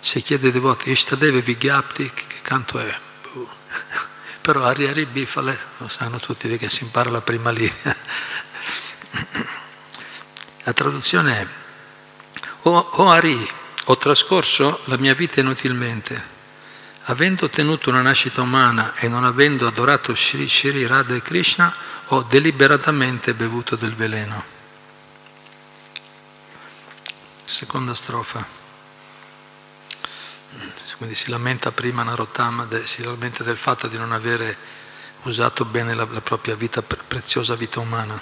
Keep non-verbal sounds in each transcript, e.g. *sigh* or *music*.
Se chiede ai devoti Ishtadeve Vigyapti, che canto è? Buh. *laughs* Però Ari Ari Bifale, lo sanno tutti perché si impara la prima linea. *laughs* La traduzione è O, o Ari, ho trascorso la mia vita inutilmente. Avendo ottenuto una nascita umana e non avendo adorato Shri, Shri Radha e Krishna, ho deliberatamente bevuto del veleno. Seconda strofa. Quindi si lamenta prima Narottama, si lamenta del fatto di non avere usato bene la, la propria vita, preziosa vita umana.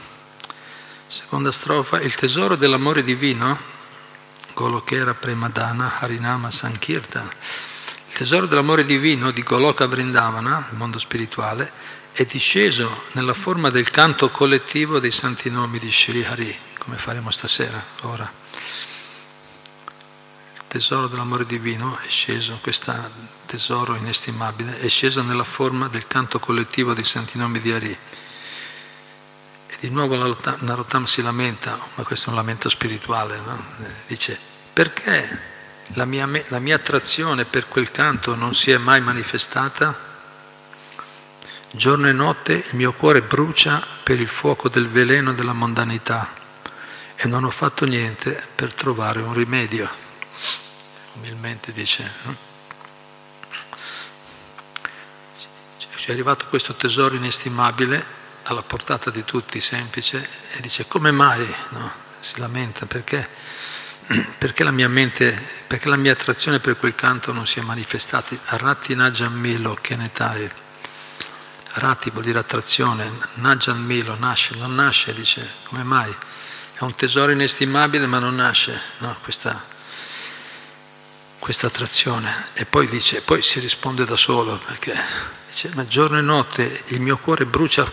Seconda strofa, il tesoro dell'amore divino Golokera Premadana Harinama Sankirtan. Il tesoro dell'amore divino di Goloka Vrindavana, il mondo spirituale, è disceso nella forma del canto collettivo dei santi nomi di Shri Hari, come faremo stasera, ora. Tesoro dell'amore divino è sceso, questo tesoro inestimabile, è sceso nella forma del canto collettivo dei santi nomi di Hari. E di nuovo Narottam si lamenta, ma questo è un lamento spirituale, no? dice perché la mia, la mia attrazione per quel canto non si è mai manifestata? Giorno e notte il mio cuore brucia per il fuoco del veleno della mondanità e non ho fatto niente per trovare un rimedio. Umilmente dice. Ci è arrivato questo tesoro inestimabile alla portata di tutti, semplice, e dice come mai? No? Si lamenta perché *clears throat* perché la mia mente, perché la mia attrazione per quel canto non si è manifestata? Ratti Najan Milo, che ne tai? Rati vuol dire attrazione, Najan Milo, nasce, non nasce, dice, come mai? È un tesoro inestimabile ma non nasce, no, questa, questa attrazione. E poi dice, poi si risponde da solo, perché dice, ma giorno e notte il mio cuore brucia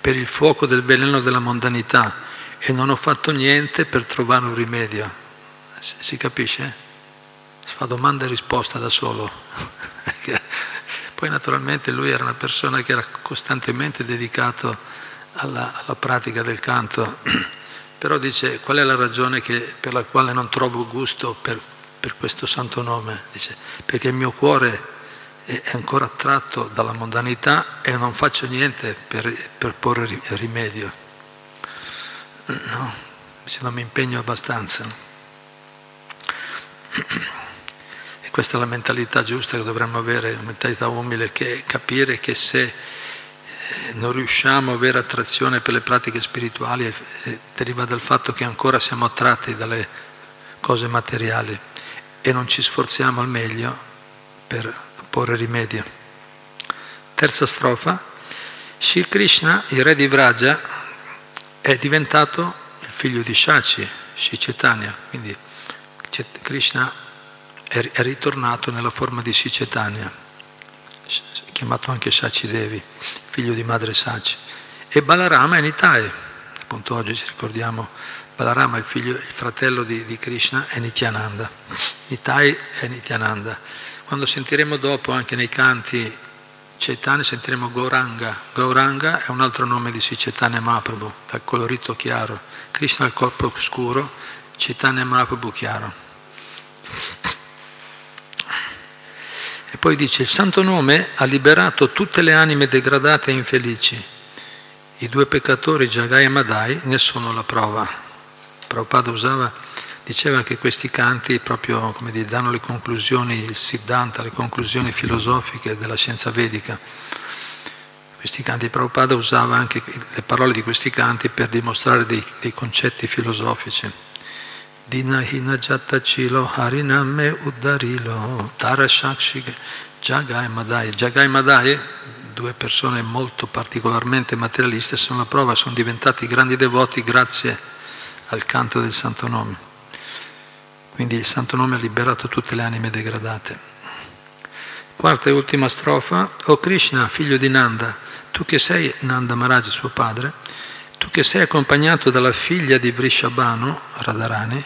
per il fuoco del veleno della mondanità e non ho fatto niente per trovare un rimedio. Si capisce? Si fa domanda e risposta da solo. *laughs* Poi naturalmente lui era una persona che era costantemente dedicato alla, alla pratica del canto, *clears throat* però dice qual è la ragione che, per la quale non trovo gusto per, per, questo santo nome? Dice perché il mio cuore è ancora attratto dalla mondanità e non faccio niente per, per porre rimedio. No, se non mi impegno abbastanza. E questa è la mentalità giusta che dovremmo avere, una mentalità umile, che è capire che se eh, non riusciamo a avere attrazione per le pratiche spirituali eh, deriva dal fatto che ancora siamo attratti dalle cose materiali e non ci sforziamo al meglio per porre rimedio. Terza strofa, Shri Krishna, il re di Vraja, è diventato il figlio di Shachi, Shri Chaitanya, quindi Krishna è ritornato nella forma di Sicetania, chiamato anche Sachi Devi, figlio di madre Sachi. E Balarama è Nitai, appunto oggi ci ricordiamo Balarama, il, figlio, il fratello di, di, Krishna, è Nityananda. Nitai è Nityananda. Quando sentiremo dopo anche nei canti Chaitanya sentiremo Gauranga. Gauranga è un altro nome di Sicetania Mahaprabhu, dal colorito chiaro. Krishna è il corpo scuro, Chaitanya Mahaprabhu chiaro. E poi dice, il santo nome ha liberato tutte le anime degradate e infelici. I due peccatori Jagai e Madai ne sono la prova. Prabhupada usava, diceva che questi canti proprio come dire, danno le conclusioni, il Siddhanta, le conclusioni filosofiche della scienza vedica. Questi canti, Prabhupada usava anche le parole di questi canti per dimostrare dei, dei concetti filosofici. Dinahina Jattachilo Hariname Uddarilo Tarashakshi Jagai Madai. Jagai Madai, due persone molto particolarmente materialiste, sono la prova, sono diventati grandi devoti grazie al canto del Santo Nome. Quindi il Santo Nome ha liberato tutte le anime degradate. Quarta e ultima strofa. O Krishna, figlio di Nanda, tu che sei Nanda Maharaj, suo padre, tu che sei accompagnato dalla figlia di Vrishabhanu, Radharani,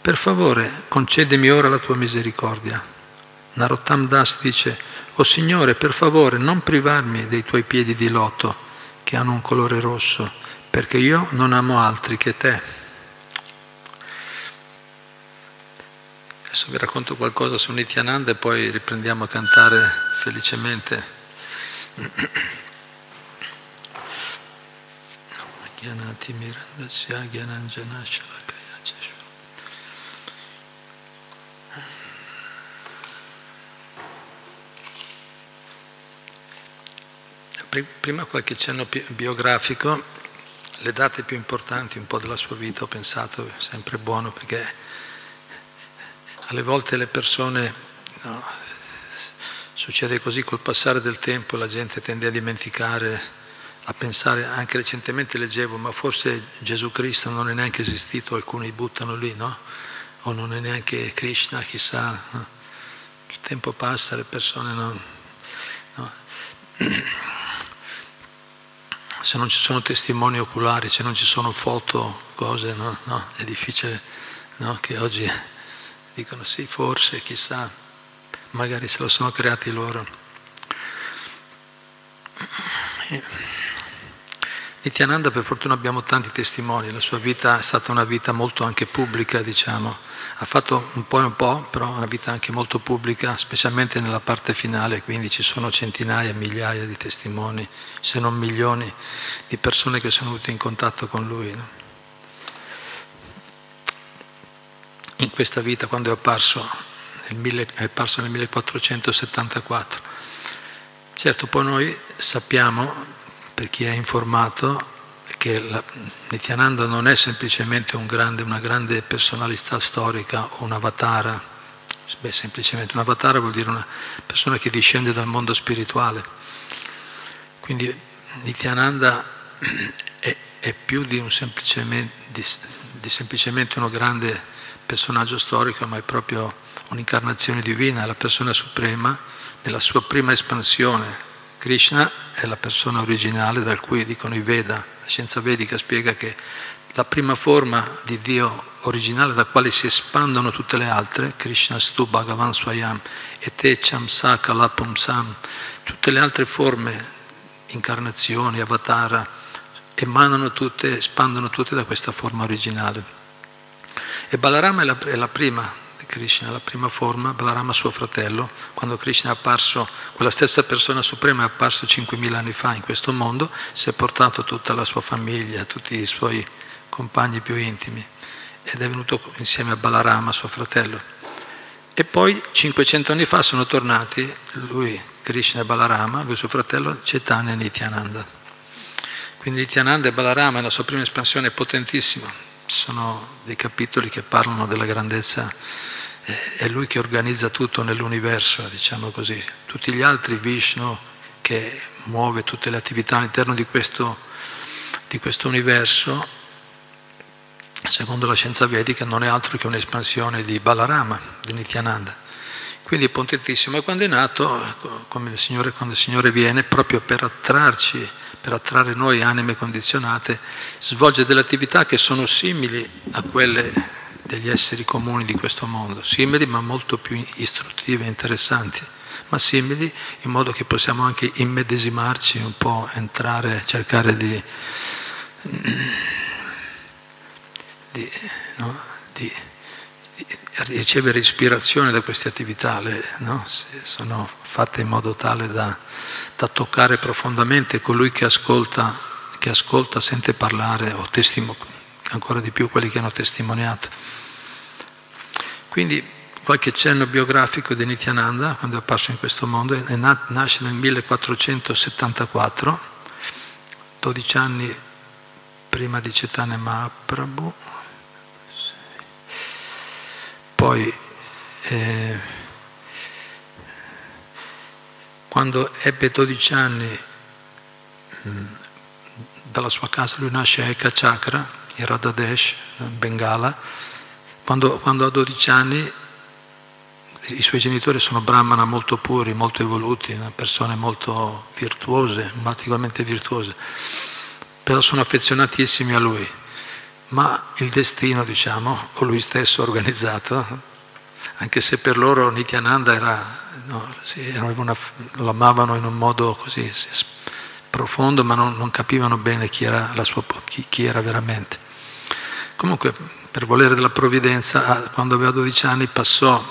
per favore concedemi ora la tua misericordia. Narottam Das dice, O Signore, per favore non privarmi dei tuoi piedi di loto che hanno un colore rosso, perché io non amo altri che te. Adesso vi racconto qualcosa su Nityananda e poi riprendiamo a cantare felicemente. Prima qualche cenno biografico, le date più importanti un po' della sua vita ho pensato, sempre buono perché alle volte le persone, no, succede così col passare del tempo, la gente tende a dimenticare, a pensare, anche recentemente leggevo, ma forse Gesù Cristo non è neanche esistito, alcuni buttano lì, no? O non è neanche Krishna, chissà. No? Il tempo passa, le persone non... No? *clears throat* Se non ci sono testimoni oculari, se non ci sono foto, cose, no? è difficile che oggi dicono sì, forse, chissà, magari se lo sono creati loro. Nityananda per fortuna abbiamo tanti testimoni, la sua vita è stata una vita molto anche pubblica, diciamo, ha fatto un po' e un po', però una vita anche molto pubblica, specialmente nella parte finale, quindi ci sono centinaia, migliaia di testimoni, se non milioni di persone che sono venute in contatto con lui. No? In questa vita quando è apparso, nel, è apparso nel 1474. Certo, poi noi sappiamo, per chi è informato, che la, Nityananda non è semplicemente un grande, una grande personalità storica o un avatara, beh, semplicemente un avatara vuol dire una persona che discende dal mondo spirituale. Quindi Nityananda *clears throat* è, è più di, un semplicemente, di, di semplicemente uno grande personaggio storico, ma è proprio un'incarnazione divina, è la persona suprema nella sua prima espansione. Krishna è la persona originale dal cui dicono i Veda, la scienza vedica spiega che la prima forma di Dio originale da quale si espandono tutte le altre, Krishna Stu Bhagavan Swayam, Etecham Sakala Pumsam, tutte le altre forme, incarnazioni, avatara, emanano tutte, espandono tutte da questa forma originale. E Balarama è la, è la prima di Krishna, la prima forma, Balarama suo fratello, quando Krishna è apparso, quella stessa persona suprema è apparso 5.000 anni fa in questo mondo, si è portato tutta la sua famiglia, tutti i suoi compagni più intimi ed è venuto insieme a Balarama, suo fratello. E poi 500 anni fa sono tornati lui, Krishna e Balarama, lui suo fratello, Chaitanya e Nityananda. Quindi Nityananda e Balarama nella sua prima espansione è potentissimo, ci sono dei capitoli che parlano della grandezza, eh, è lui che organizza tutto nell'universo, diciamo così. Tutti gli altri, Vishnu, che muove tutte le attività all'interno di questo, di questo universo, secondo la scienza vedica non è altro che un'espansione di Balarama, di Nityananda. Quindi è potentissimo. E quando è nato, come il Signore, quando il Signore viene, proprio per attrarci per attrarre noi anime condizionate, svolge delle attività che sono simili a quelle degli esseri comuni di questo mondo, simili ma molto più istruttive e interessanti, ma simili in modo che possiamo anche immedesimarci un po', entrare, cercare di, di, no? di ricevere ispirazione da queste attività, le, no? sono fatte in modo tale da, da, toccare profondamente colui che ascolta, che ascolta sente parlare o testimo, ancora di più quelli che hanno testimoniato. Quindi qualche cenno biografico di Nityananda, quando è apparso in questo mondo, nat, nasce nel 1474, 12 anni prima di Chaitanya Mahaprabhu, poi eh, quando ebbe 12 anni mm, dalla sua casa lui nasce a Eka Chakra in Radhadesh, in Bengala. Quando, quando, ha 12 anni i suoi genitori sono brahmana molto puri, molto evoluti, persone molto virtuose, matematicamente virtuose. Però sono affezionatissimi a lui ma il destino, diciamo, o lui stesso organizzato, anche se per loro Nityananda era, no, sì, una, lo amavano in un modo così profondo, ma non, non capivano bene chi era, sua, chi, chi era, veramente. Comunque, per volere della provvidenza, quando aveva 12 anni passò,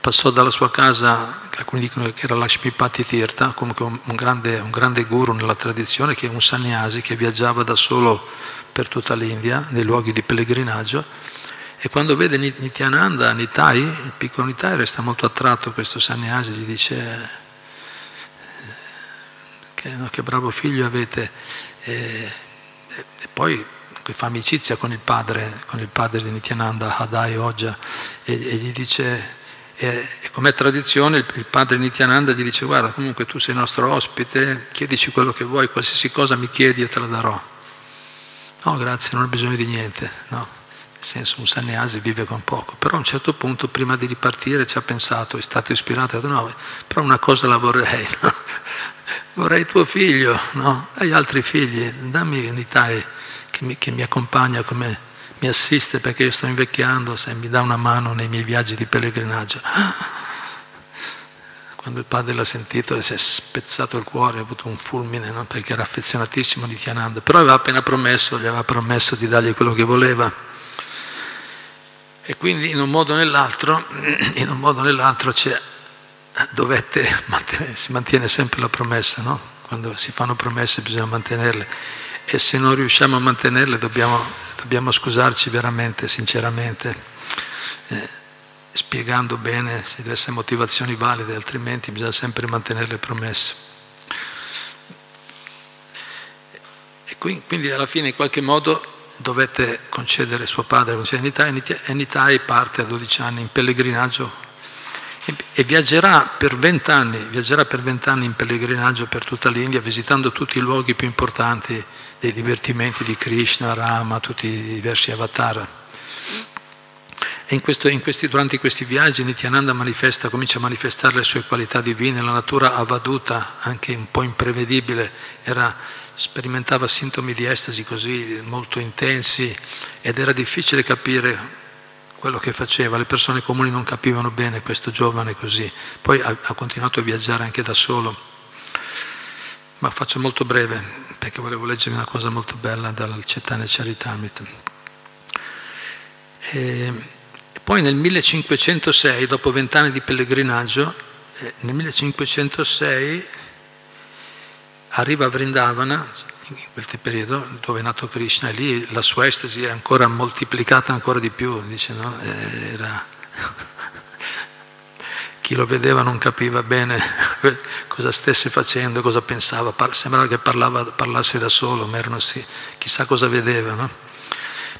passò dalla sua casa, alcuni dicono che era Lakshmipati Tirtha, comunque un, un, grande, un grande guru nella tradizione, che è un sannyasi che viaggiava da solo per tutta l'India, nei luoghi di pellegrinaggio, e quando vede Nityananda, Nitai, il piccolo Nitai resta molto attratto questo sannyasi, gli dice che, no, che bravo figlio avete. E, e poi fa amicizia con il padre, con il padre di Nityananda, Hadai Oja, e, e gli dice, e, e come tradizione il, il padre Nityananda gli dice guarda comunque tu sei nostro ospite, chiedici quello che vuoi, qualsiasi cosa mi chiedi e te la darò. No grazie, non ho bisogno di niente, no nel senso un sannyasi vive con poco, però a un certo punto prima di ripartire ci ha pensato, è stato ispirato, ha detto no, però una cosa la vorrei, no? *laughs* vorrei tuo figlio, no? hai altri figli, dammi un'Itai che mi, che mi accompagna, come mi assiste perché io sto invecchiando, se mi dà una mano nei miei viaggi di pellegrinaggio. Quando il padre l'ha sentito si è spezzato il cuore, ha avuto un fulmine, no? perché era affezionatissimo di Tiananda, però aveva appena promesso, gli aveva promesso di dargli quello che voleva. E quindi in un modo o nell'altro, *clears throat* in un modo o nell'altro dovette si mantiene sempre la promessa, no? Quando si fanno promesse bisogna mantenerle e se non riusciamo a mantenerle dobbiamo, dobbiamo scusarci veramente, sinceramente, eh, spiegando bene se deve essere motivazioni valide, altrimenti bisogna sempre mantenere le promesse. E quindi alla fine in qualche modo dovette concedere suo padre l'università e Nitai parte a 12 anni in pellegrinaggio e viaggerà per vent'anni, viaggerà per vent'anni in pellegrinaggio per tutta l'India, visitando tutti i luoghi più importanti dei divertimenti di Krishna, Rama, tutti i diversi avatar. In questo, in questi, durante questi viaggi Nityananda manifesta, comincia a manifestare le sue qualità divine, la natura avaduta, anche un po' imprevedibile, era sperimentava sintomi di estasi così molto intensi ed era difficile capire quello che faceva, le persone comuni non capivano bene questo giovane così, poi ha, ha continuato a viaggiare anche da solo, ma faccio molto breve perché volevo leggere una cosa molto bella dal Cetane Charitamrita. E poi nel 1506, dopo vent'anni di pellegrinaggio, eh, nel 1506 arriva a Vrindavana, in quel periodo dove è nato Krishna, e lì la sua estasi è ancora moltiplicata ancora di più, dice, no? Era... *laughs* Chi lo vedeva non capiva bene *laughs* cosa stesse facendo, cosa pensava, sembrava che parlava, parlasse da solo, ma erano sì, chissà cosa vedeva. No?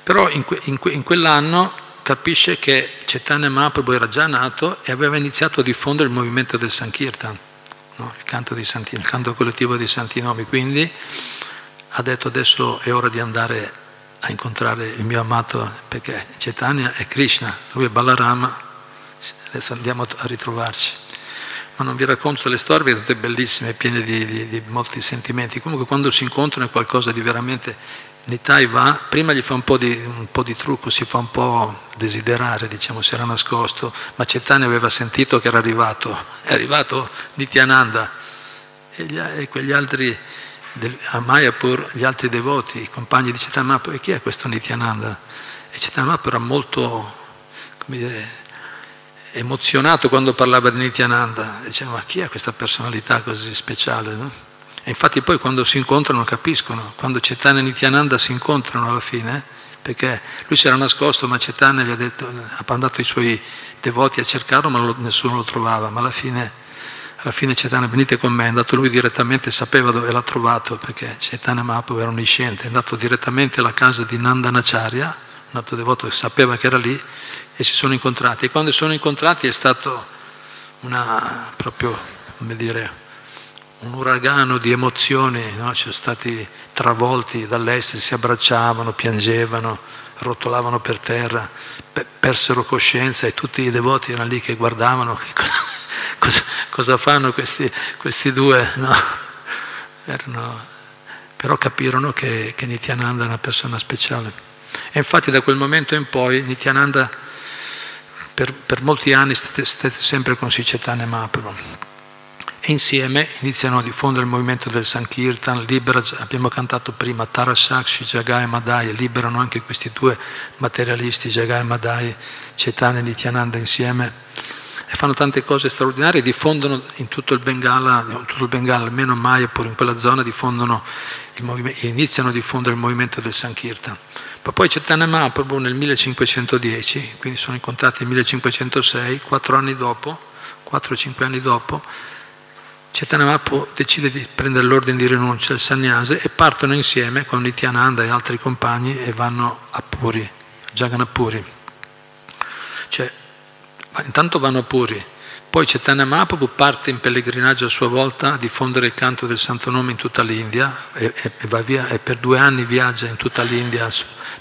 Però in, que, in, que, in quell'anno capisce che Chaitanya Mahaprabhu era già nato e aveva iniziato a diffondere il movimento del Sankirtan no? il, canto Santi, il canto collettivo dei santi nomi. Quindi ha detto adesso è ora di andare a incontrare il mio amato, perché Chaitanya è Krishna, lui è Balarama, adesso andiamo a ritrovarci. Ma non vi racconto le storie perché sono tutte bellissime, piene di, di, di molti sentimenti. Comunque quando si incontrano è qualcosa di veramente Nitai va, prima gli fa un po, di, un po' di trucco, si fa un po' desiderare, diciamo, si era nascosto, ma Cetane aveva sentito che era arrivato, *laughs* è arrivato Nityananda e, gli, e quegli altri, a Mayapur, gli altri devoti, i compagni di Cetane, ma chi è questo Nityananda? E Cetane era molto, dire, emozionato quando parlava di Nityananda, diceva ma chi è questa personalità così speciale? No? E infatti poi quando si incontrano capiscono, quando Cetane e Nityananda si incontrano alla fine, perché lui si era nascosto, ma Cetane gli ha, detto, ha mandato i suoi devoti a cercarlo, ma nessuno lo trovava, ma alla fine, alla fine Cetane venite con me, è andato lui direttamente, sapeva dove l'ha trovato, perché Cetane Mahaprabhu era onnisciente, è andato direttamente alla casa di Nandanacharya, un altro devoto che sapeva che era lì, e si sono incontrati. E quando si sono incontrati è stato una, proprio, come dire, un uragano di emozioni, no? sono stati travolti dall'estero, si abbracciavano, piangevano, rotolavano per terra, persero coscienza e tutti i devoti erano lì che guardavano che cosa, *laughs* cosa, fanno questi, questi due. No? *laughs* Erano, però capirono che, che Nityananda è una persona speciale. E infatti da quel momento in poi Nityananda per, per molti anni stette, stette sempre con Sicetane Mahaprabhu insieme iniziano a diffondere il movimento del Sankirtan, libera, abbiamo cantato prima Tarasakshi, Jagai Madai, liberano anche questi due materialisti, Jagai Madai, Chaitanya e Nityananda insieme e fanno tante cose straordinarie, diffondono in tutto il Bengala, in tutto il Bengala almeno Mayapur, in quella zona, iniziano a diffondere il movimento del Sankirtan. Ma poi Chaitanya Mahaprabhu nel 1510, quindi sono incontrati nel 1506, quattro anni dopo, 4-5 anni dopo, Chaitanya Mahaprabhu decide di prendere l'ordine di rinuncia al sannyasa e partono insieme con Nityananda e altri compagni e vanno a Puri, Jagannath Cioè, intanto vanno a Puri, poi Chaitanya Mahaprabhu parte in pellegrinaggio a sua volta a diffondere il canto del Santo Nome in tutta l'India e, e, e va via e per due anni viaggia in tutta l'India,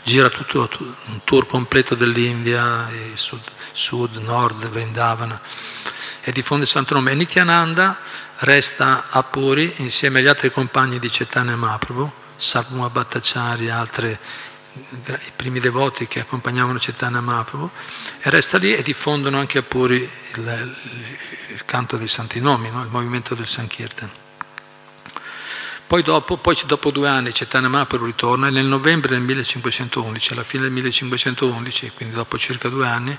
gira tutto un tour completo dell'India, sud, sud, nord, Vrindavana e diffonde il Santo Nome. E Nityananda resta a Puri insieme agli altri compagni di Chaitanya Mahaprabhu, Sarmua Bhattacharya e altri i primi devoti che accompagnavano Chaitanya Mahaprabhu, e resta lì e diffondono anche a Puri il, il, canto dei santi nomi, no? il movimento del Sankirtan. Poi dopo, poi dopo due anni Chaitanya Mahaprabhu ritorna e nel novembre del 1511, alla fine del 1511, quindi dopo circa due anni,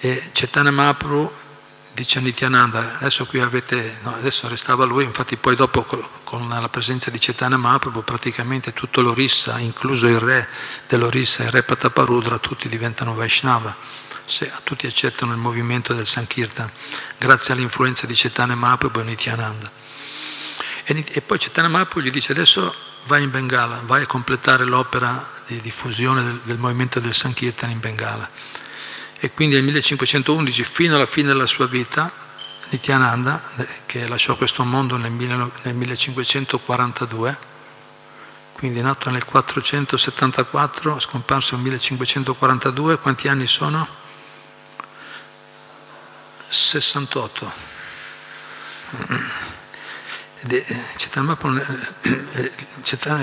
eh, Chaitanya Mahaprabhu dice Nityananda, adesso qui avete, no, adesso restava lui, infatti poi dopo con la presenza di Chaitanya Mahaprabhu praticamente tutto l'Orissa, incluso il re dell'Orissa, il re Pataparudra, tutti diventano Vaishnava, se, tutti accettano il movimento del Sankirtan, grazie all'influenza di Chaitanya Mahaprabhu e Nityananda. E, e poi Chaitanya Mahaprabhu gli dice adesso vai in Bengala, vai a completare l'opera di diffusione del, del movimento del Sankirtan in Bengala e quindi nel 1511 fino alla fine della sua vita Nityananda, eh, che lasciò questo mondo nel 1542, quindi nato nel 474, scomparso nel 1542, quanti anni sono? 68.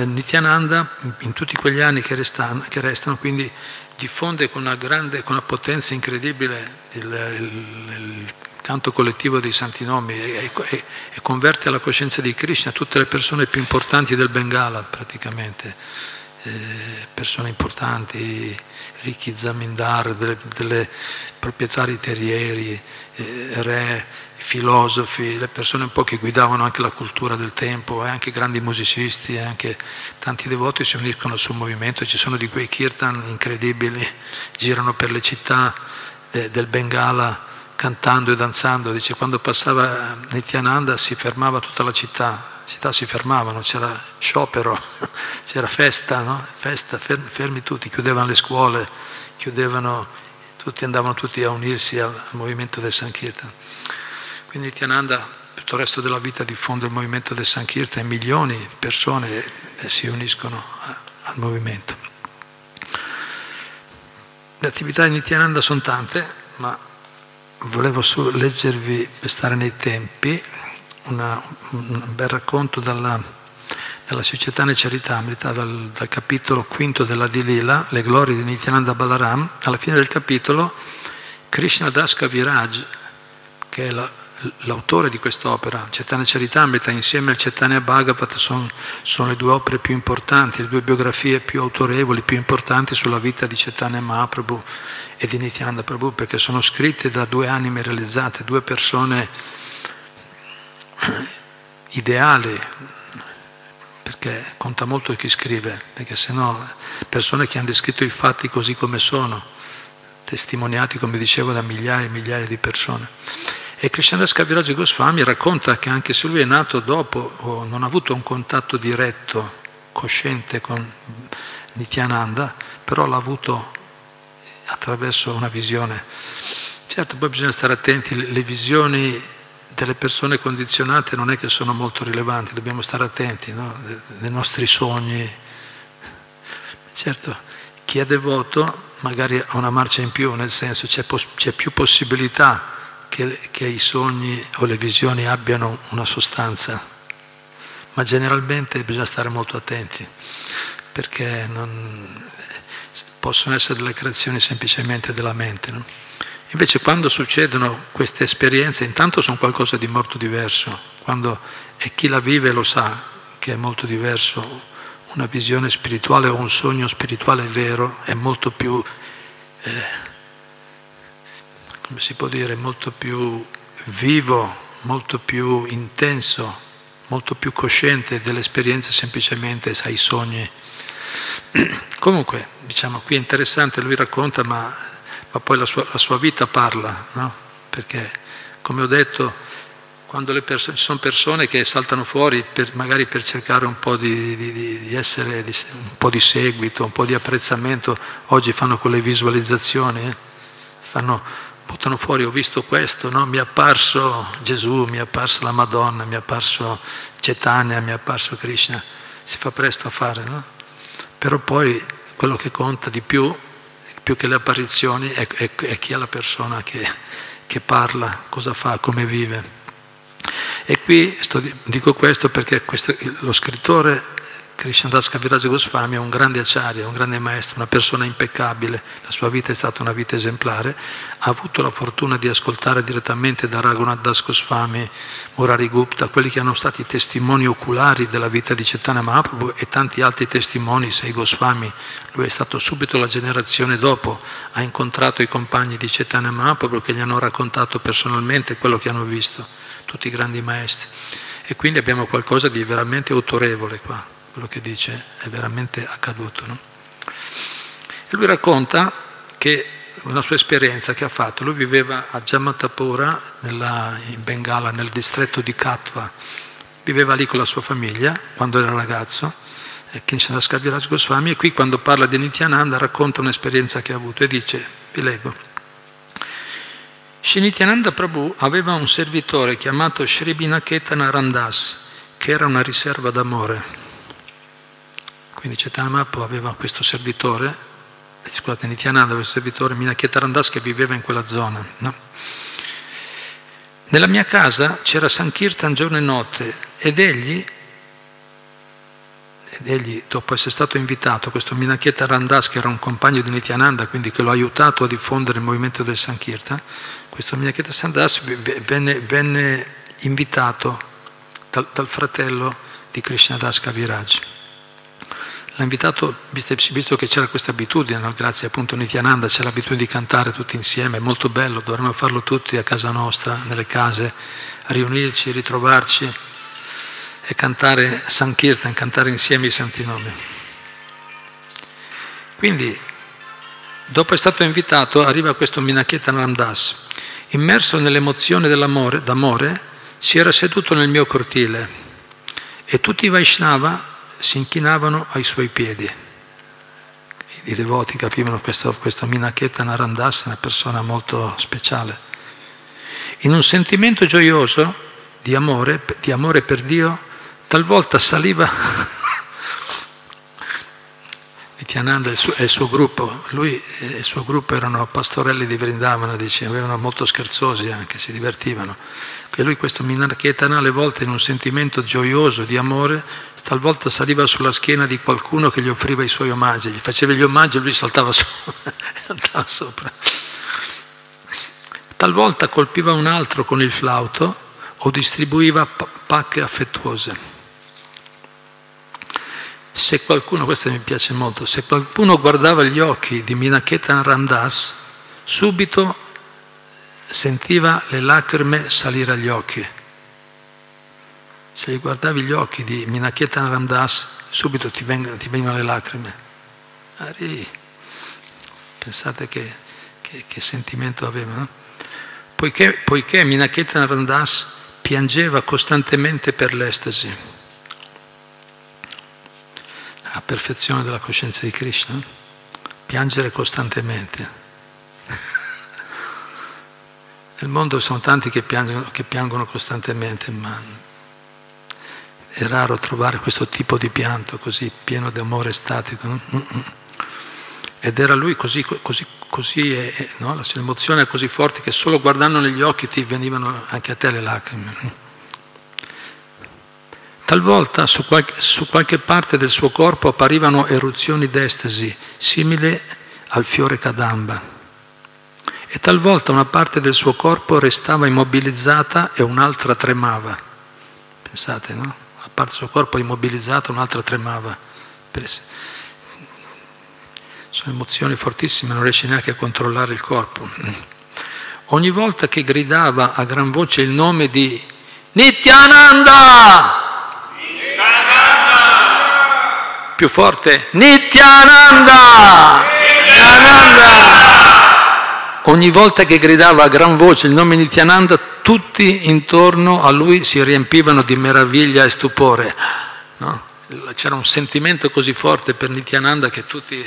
Nityananda in tutti quegli anni che restano, che restano quindi diffonde con una, grande, con una potenza incredibile il, il, il, canto collettivo dei santi nomi e, e, e, converte alla coscienza di Krishna tutte le persone più importanti del Bengala praticamente, eh, persone importanti, ricchi zamindar, delle, delle proprietari terrieri, eh, re, filosofi, le persone un po' che guidavano anche la cultura del tempo, e anche grandi musicisti, e anche tanti devoti si uniscono suo movimento, ci sono di quei kirtan incredibili, girano per le città de, del Bengala cantando e danzando, dice quando passava Nityananda si fermava tutta la città, la città si fermavano, c'era sciopero, *laughs* c'era festa, no? festa, fermi, fermi tutti, chiudevano le scuole, chiudevano, tutti andavano tutti a unirsi al, al movimento del Sankirtan. Quindi Nityananda per tutto il resto della vita diffonde il movimento del Sankirtan e milioni di persone si uniscono al movimento. Le attività di Nityananda sono tante, ma volevo leggervi, per stare nei tempi, una, un bel racconto dalla, dalla Società Neceritamrita, dal, dal capitolo quinto della Dilila, le glorie di Nityananda Balaram. Alla fine del capitolo, Krishna Das Kaviraj, che è la, l'autore di quest'opera, Chaitanya Charitamrita, insieme al Chaitanya Bhagavat, sono, sono, le due opere più importanti, le due biografie più autorevoli, più importanti sulla vita di Chaitanya Mahaprabhu e di Nityananda Prabhu, perché sono scritte da due anime realizzate, due persone ideali, perché conta molto chi scrive, perché sennò persone che hanno descritto i fatti così come sono, testimoniati, come dicevo, da migliaia e migliaia di persone. E Krishnadas Kaviraj Goswami racconta che anche se lui è nato dopo o non ha avuto un contatto diretto, cosciente con Nityananda, però l'ha avuto attraverso una visione. Certo, poi bisogna stare attenti, le visioni delle persone condizionate non è che sono molto rilevanti, dobbiamo stare attenti no? dei nostri sogni. Certo, chi è devoto magari ha una marcia in più, nel senso c'è, pos- c'è più possibilità che, che i sogni o le visioni abbiano una sostanza, ma generalmente bisogna stare molto attenti perché non, possono essere delle creazioni semplicemente della mente. No? Invece quando succedono queste esperienze, intanto sono qualcosa di molto diverso, quando, e chi la vive lo sa che è molto diverso, una visione spirituale o un sogno spirituale vero è molto più, eh, come si può dire, molto più vivo, molto più intenso, molto più cosciente delle esperienze semplicemente sai sogni. *clears throat* Comunque, diciamo, qui è interessante, lui racconta, ma ma poi la sua, la sua vita parla, no? perché come ho detto, quando le persone, ci sono persone che saltano fuori per, magari per cercare un po' di, di, di, essere, di, un po' di seguito, un po' di apprezzamento, oggi fanno quelle visualizzazioni, eh? fanno, buttano fuori, ho visto questo, no? mi è apparso Gesù, mi è apparsa la Madonna, mi è apparso Cetania, mi è apparso Krishna, si fa presto a fare, no? però poi quello che conta di più più che le apparizioni è, è, è chi è la persona che, che, parla, cosa fa, come vive. E qui sto, dico questo perché questo, lo scrittore Krishnadas Kaviraj Goswami è un grande acciaria, un grande maestro, una persona impeccabile, la sua vita è stata una vita esemplare, ha avuto la fortuna di ascoltare direttamente da Raghunath Das Goswami, Murari Gupta, quelli che hanno stati testimoni oculari della vita di Chaitanya Mahaprabhu e tanti altri testimoni, sei Goswami, lui è stato subito la generazione dopo, ha incontrato i compagni di Chaitanya Mahaprabhu che gli hanno raccontato personalmente quello che hanno visto, tutti i grandi maestri. E quindi abbiamo qualcosa di veramente autorevole qua quello che dice è veramente accaduto. No? E lui racconta che una sua esperienza che ha fatto, lui viveva a Jamatapura nella, in Bengala, nel distretto di Katwa, viveva lì con la sua famiglia quando era ragazzo, Kinshanas Kaviraj Goswami, e qui quando parla di Nityananda racconta un'esperienza che ha avuto e dice, vi leggo, Shinityananda Prabhu aveva un servitore chiamato Shribinaketana Randas, che era una riserva d'amore. Quindi Mahaprabhu aveva questo servitore, eh, scusate, Nityananda, questo servitore, Minaketa Randas, che viveva in quella zona. No? Nella mia casa c'era Sankirtan giorno e notte ed egli, ed egli, dopo essere stato invitato, questo Minaketa Randas, che era un compagno di Nityananda, quindi che lo ha aiutato a diffondere il movimento del Sankirtan, questo Minaketa Randas venne, venne invitato dal, dal fratello di Krishnadas Kaviraj l'ha invitato, visto che c'era questa abitudine, no? grazie appunto a Nityananda, c'è l'abitudine di cantare tutti insieme, è molto bello, dovremmo farlo tutti a casa nostra, nelle case, riunirci, ritrovarci e cantare Sankirtan, cantare insieme i santi nomi. Quindi, dopo è stato invitato, arriva questo Minaketan Ramdas, immerso nell'emozione dell'amore, d'amore, si era seduto nel mio cortile e tutti i Vaishnava si inchinavano ai suoi piedi. I devoti capivano questo, questo Minaketa Narandas, una persona molto speciale. In un sentimento gioioso di amore, di amore per Dio, talvolta saliva *laughs* Nityananda e il, il suo gruppo, lui e il suo gruppo erano pastorelli di Vrindavana, dicevano, molto scherzosi anche, si divertivano. E lui questo Minaketana alle volte in un sentimento gioioso di amore talvolta saliva sulla schiena di qualcuno che gli offriva i suoi omaggi, gli faceva gli omaggi e lui saltava, so- saltava *laughs* sopra. Talvolta colpiva un altro con il flauto o distribuiva pacche affettuose. Se qualcuno, questo mi piace molto, se qualcuno guardava gli occhi di Minaketan Ramdas, subito sentiva le lacrime salire agli occhi se guardavi gli occhi di Minaketan Ramdas, subito ti vengono, ti vengono le lacrime. Ari, pensate che, che, che, sentimento aveva. No? Poiché, poiché Minaketan Ramdas piangeva costantemente per l'estasi, a perfezione della coscienza di Krishna, piangere costantemente. *laughs* Nel mondo sono tanti che piangono, che piangono costantemente, ma è raro trovare questo tipo di pianto così pieno di amore estatico. No? Ed era lui così, così, così no? l'emozione è così forte che solo guardando negli occhi ti venivano anche a te le lacrime. Talvolta su qualche, su qualche parte del suo corpo apparivano eruzioni d'estasi, simili al fiore cadamba. e talvolta una parte del suo corpo restava immobilizzata e un'altra tremava. Pensate, no? Una parte del suo corpo immobilizzata, un'altra tremava. Sono emozioni fortissime, non riesce neanche a controllare il corpo. Ogni volta che gridava a gran voce il nome di Nityananda! Più forte, Nityananda! Nityananda! Ogni volta che gridava a gran voce il nome Nityananda, tutti intorno a lui si riempivano di meraviglia e stupore. No? C'era un sentimento così forte per Nityananda che tutti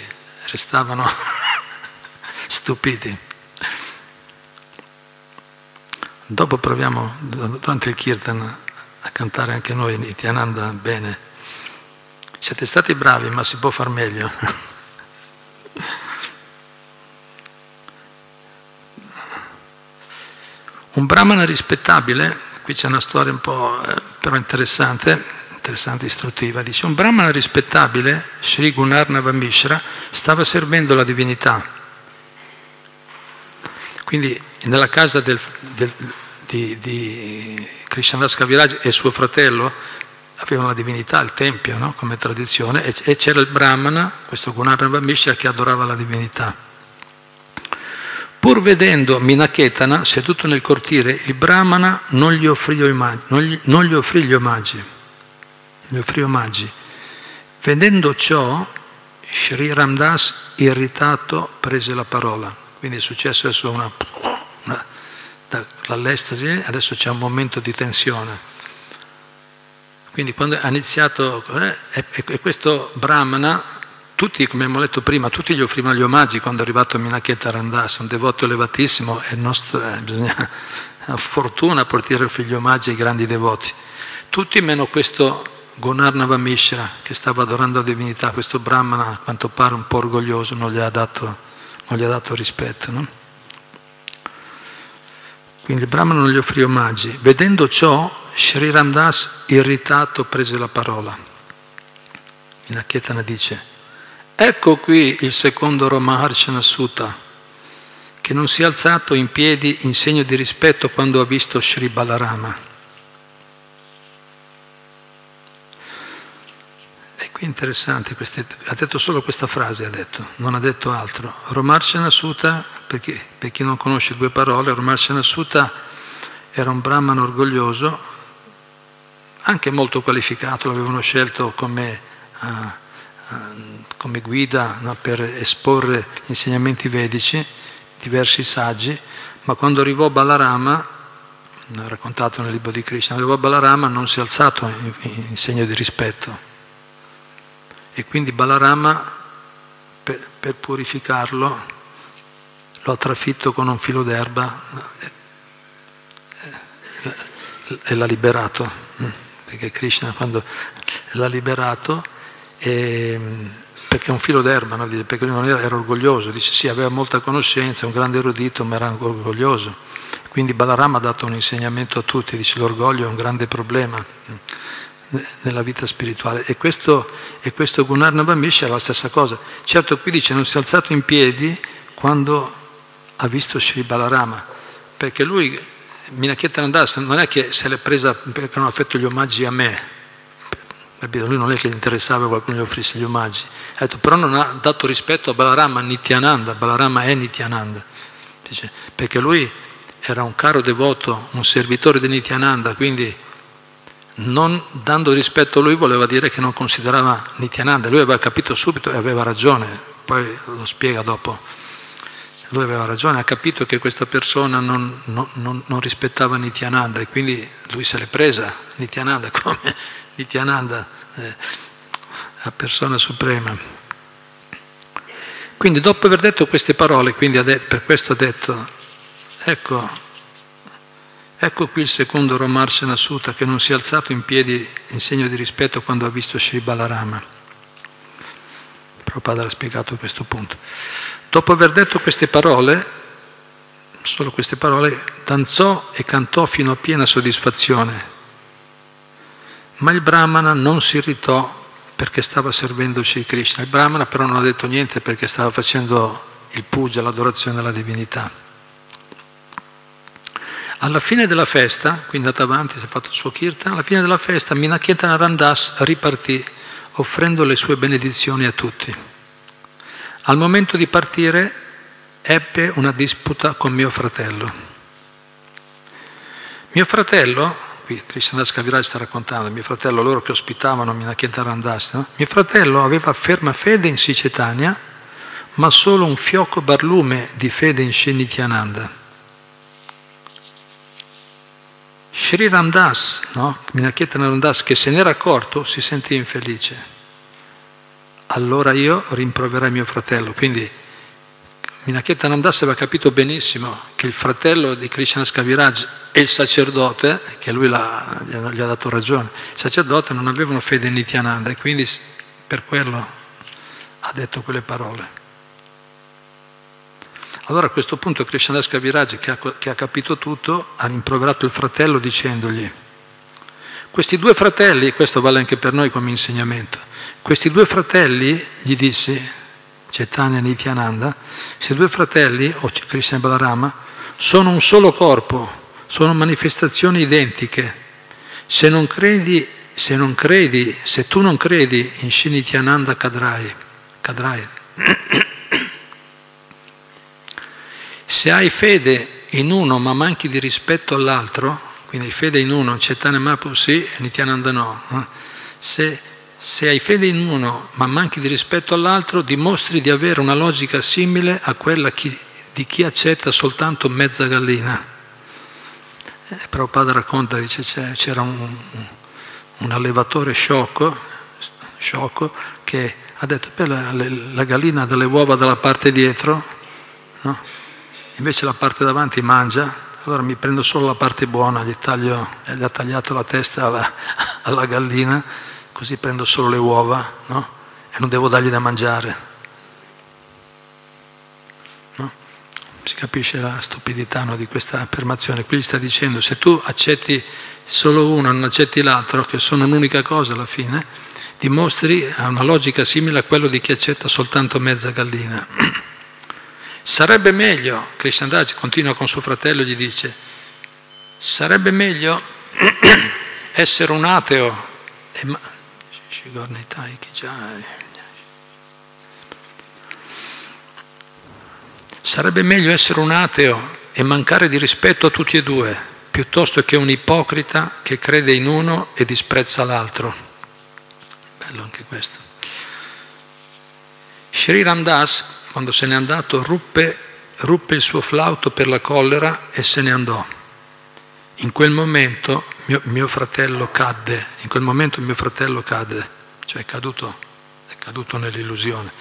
restavano *laughs* stupiti. Dopo proviamo durante il kirtan a cantare anche noi Nityananda bene. Siete stati bravi, ma si può far meglio. *laughs* Un brahmana rispettabile, qui c'è una storia un po' eh, però interessante, interessante istruttiva, dice un brahmana rispettabile, Sri Gunarnava Mishra, stava servendo la divinità quindi nella casa del, del, di, di Krishnadas Kaviraj e suo fratello avevano la divinità, il tempio, no? come tradizione, e, c'era il Brahmana, questo Gunarnava Mishra, che adorava la divinità. Pur vedendo Minaketana seduto nel cortile, il Brahmana non gli offrì, omaggi, non gli, offrì gli omaggi. Gli offrì omaggi. Vedendo ciò, Sri Ramdas, irritato, prese la parola. Quindi è successo adesso una, una dall'estasi, adesso c'è un momento di tensione. Quindi quando ha iniziato, eh, e, questo Brahmana, tutti, come abbiamo letto prima, tutti gli offrivano gli omaggi quando è arrivato a Minaketa Randas, un devoto elevatissimo e nostro, eh, bisogna, *laughs* fortuna portare gli omaggi ai grandi devoti. Tutti meno questo Gonarnava Mishra che stava adorando la divinità, questo Brahmana a quanto pare un po' orgoglioso, non gli ha dato gli ha dato rispetto. No? Quindi il Brahmana non gli offrì omaggi. Vedendo ciò, Sri Ramdas, irritato, prese la parola. Minaketana dice, ecco qui il secondo Ramaharshana Sutta, che non si è alzato in piedi in segno di rispetto quando ha visto Sri Balarama. Qui interessante, queste, ha detto solo questa frase, ha detto, non ha detto altro. Romarcena Sutta, perché, per chi non conosce due parole, Romarcena Sutta era un brahman orgoglioso, anche molto qualificato, l'avevano scelto come, uh, come guida no, per esporre gli insegnamenti vedici, diversi saggi, ma quando arrivò Balarama, raccontato nel libro di Krishna, arrivò Balarama non si è alzato in, in segno di rispetto. E quindi Balarama, per, per purificarlo, lo ha trafitto con un filo d'erba e l'ha liberato, perché Krishna quando l'ha liberato, e, perché un filo d'erba, no? perché lui non era, era, orgoglioso, dice sì, aveva molta conoscenza, un grande erudito, ma era orgoglioso. Quindi Balarama ha dato un insegnamento a tutti, dice l'orgoglio è un grande problema nella vita spirituale. E questo, e questo Gunnar Navamish è la stessa cosa. Certo qui dice non si è alzato in piedi quando ha visto Sri Balarama, perché lui, Minaketa Nandas, non è che se l'è presa perché non ha fatto gli omaggi a me, capito? lui non è che gli interessava qualcuno gli offrisse gli omaggi, ha detto però non ha dato rispetto a Balarama Nityananda, Balarama è Nityananda, dice, perché lui era un caro devoto, un servitore di Nityananda, quindi non dando rispetto a lui voleva dire che non considerava Nityananda, lui aveva capito subito e aveva ragione, poi lo spiega dopo. Lui aveva ragione, ha capito che questa persona non, non, non rispettava Nityananda e quindi lui se l'è presa Nityananda *laughs* come Nityananda, eh, la persona suprema. Quindi dopo aver detto queste parole, detto, per questo ha detto, ecco, Ecco qui il secondo Romarshana Sutta che non si è alzato in piedi in segno di rispetto quando ha visto Sri Balarama. Prabhupada ha spiegato questo punto. Dopo aver detto queste parole, solo queste parole, danzò e cantò fino a piena soddisfazione. Ma il Brahmana non si irritò perché stava servendo Sri Krishna. Il Brahmana però non ha detto niente perché stava facendo il puja, l'adorazione alla divinità. Alla fine della festa, quindi è andato avanti, si è fatto il suo kirtan, alla fine della festa Minaketana Randas ripartì offrendo le sue benedizioni a tutti. Al momento di partire ebbe una disputa con mio fratello. Mio fratello, qui Krishnadas Kaviraj sta raccontando, mio fratello, loro che ospitavano Minaketana Randas, no? mio fratello aveva ferma fede in Sicetania, ma solo un fioco barlume di fede in Shinityananda. Sri Ramdas, no? Minaketana Ramdas, che se n'era accorto, si sentì infelice. Allora io rimproverai mio fratello. Quindi Minaketana Ramdas aveva capito benissimo che il fratello di Krishna Skaviraj e il sacerdote, che lui gli ha dato ragione, il sacerdote non avevano fede in Nityananda e quindi per quello ha detto quelle parole. Allora a questo punto Krishnadas Kaviraj, che che ha capito tutto, ha rimproverato il fratello dicendogli, questi due fratelli, questo vale anche per noi come insegnamento, questi due fratelli, gli disse Chaitanya Nityananda, questi due fratelli, o Krishna Balarama, sono un solo corpo, sono manifestazioni identiche. Se non credi, se non credi, se tu non credi in Shinityananda cadrai, cadrai. *clears throat* Se hai fede in uno ma manchi di rispetto all'altro, quindi fede in uno, Cetane Mapu sì e Nityananda no. Eh? Se, se hai fede in uno ma manchi di rispetto all'altro, dimostri di avere una logica simile a quella chi, di chi accetta soltanto mezza gallina. Eh, Prabhupada racconta, dice c'era un, un allevatore sciocco, sciocco, che ha detto, beh, la, la gallina ha delle uova dalla parte dietro, no? invece la parte davanti mangia, allora mi prendo solo la parte buona, gli, taglio, gli ha tagliato la testa alla, *laughs* alla, gallina, così prendo solo le uova no? e non devo dargli da mangiare. No? Si capisce la stupidità no, di questa affermazione. Qui gli sta dicendo, se tu accetti solo uno e non accetti l'altro, che sono un'unica cosa alla fine, dimostri una logica simile a quella di chi accetta soltanto mezza gallina. *clears throat* Sarebbe meglio, Krishnadaji continua con suo fratello e gli dice, sarebbe meglio *clears throat* essere un ateo e ma... Sarebbe meglio essere un ateo e mancare di rispetto a tutti e due, piuttosto che un ipocrita che crede in uno e disprezza l'altro. Bello anche questo. Sri Ramdas quando se n'è andato, ruppe, ruppe il suo flauto per la collera e se ne andò. In quel momento mio, mio, fratello cadde, in quel momento mio fratello cadde, cioè è caduto, è caduto nell'illusione.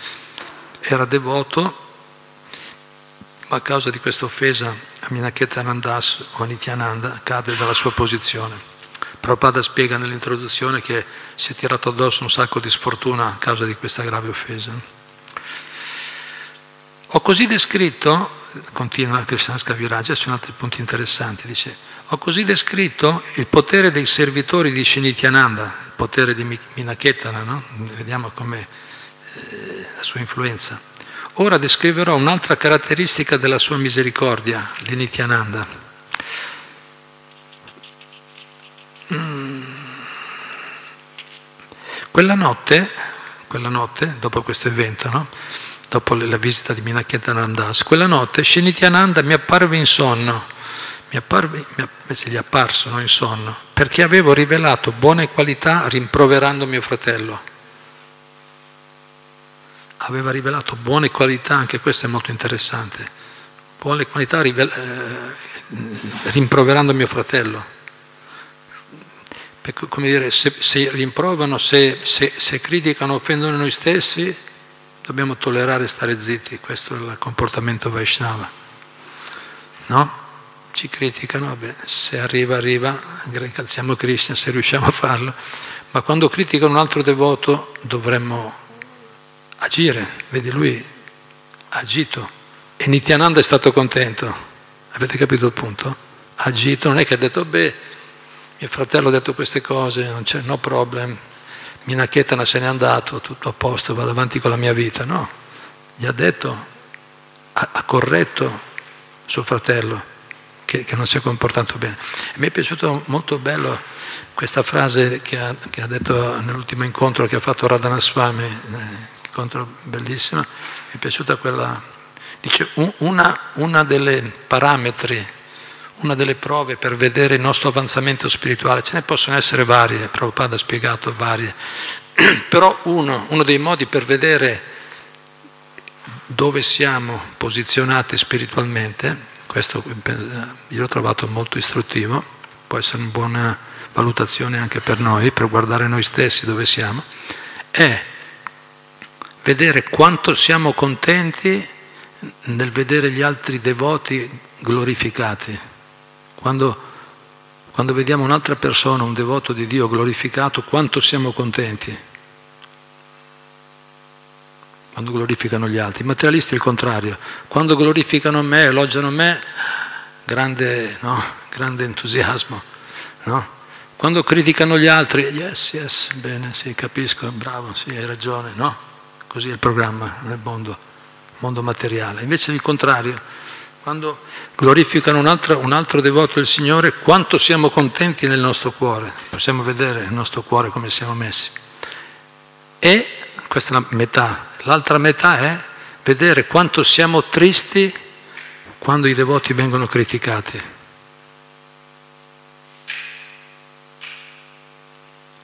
Era devoto, ma a causa di questa offesa a Minaketa Nandas o a Nityananda cade dalla sua posizione. Prabhupada spiega nell'introduzione che si è tirato addosso un sacco di sfortuna a causa di questa grave offesa. Ho così descritto, continua Krishnasca Viraja, sono altri punti interessanti, dice, ho così descritto il potere dei servitori di Shinityananda, il potere di Minaketana, no? vediamo com'è eh, la sua influenza. Ora descriverò un'altra caratteristica della sua misericordia di Nityananda. Mm. Quella notte, quella notte, dopo questo evento, no? dopo la visita di Minakyanandas, quella notte Shinityananda mi apparve in sonno, mi apparve, invece gli è apparso no, in sonno, perché avevo rivelato buone qualità rimproverando mio fratello. Aveva rivelato buone qualità, anche questo è molto interessante, buone qualità rivel- eh, rimproverando mio fratello. Per, come dire, se, se rimprovano, se, se, se criticano, offendono noi stessi, dobbiamo tollerare stare zitti, questo è il comportamento Vaishnava. No? Ci criticano, vabbè, se arriva, arriva, ringraziamo Krishna se riusciamo a farlo, ma quando criticano un altro devoto dovremmo agire, vedi lui ha agito e Nityananda è stato contento, avete capito il punto? Ha agito, non è che ha detto, beh, mio fratello ha detto queste cose, non c'è no problem, Minaketana se n'è andato, tutto a posto, vado avanti con la mia vita. No, gli ha detto, ha, ha corretto suo fratello. Che, che non si è comportato bene. Mi è piaciuto molto bello questa frase che ha, che ha detto nell'ultimo incontro che ha fatto Radhanaswami, eh, incontro bellissimo, mi è piaciuta quella, dice una, una delle parametri, una delle prove per vedere il nostro avanzamento spirituale, ce ne possono essere varie, Prabhupada ha spiegato varie, *clears throat* però uno, uno dei modi per vedere dove siamo posizionati spiritualmente, questo io l'ho trovato molto istruttivo, può essere una buona valutazione anche per noi, per guardare noi stessi dove siamo, è vedere quanto siamo contenti nel vedere gli altri devoti glorificati. Quando, quando vediamo un'altra persona, un devoto di Dio glorificato, quanto siamo contenti quando glorificano gli altri. I materialisti è il contrario, quando glorificano me, elogiano me, grande, no? grande entusiasmo. No? Quando criticano gli altri, yes, yes, bene, sì, capisco, bravo, sì, hai ragione, no? Così è il programma nel mondo, mondo materiale. Invece il contrario, quando glorificano un altro, un altro devoto del Signore, quanto siamo contenti nel nostro cuore, possiamo vedere nel nostro cuore come siamo messi. E questa è la metà L'altra metà è vedere quanto siamo tristi quando i devoti vengono criticati.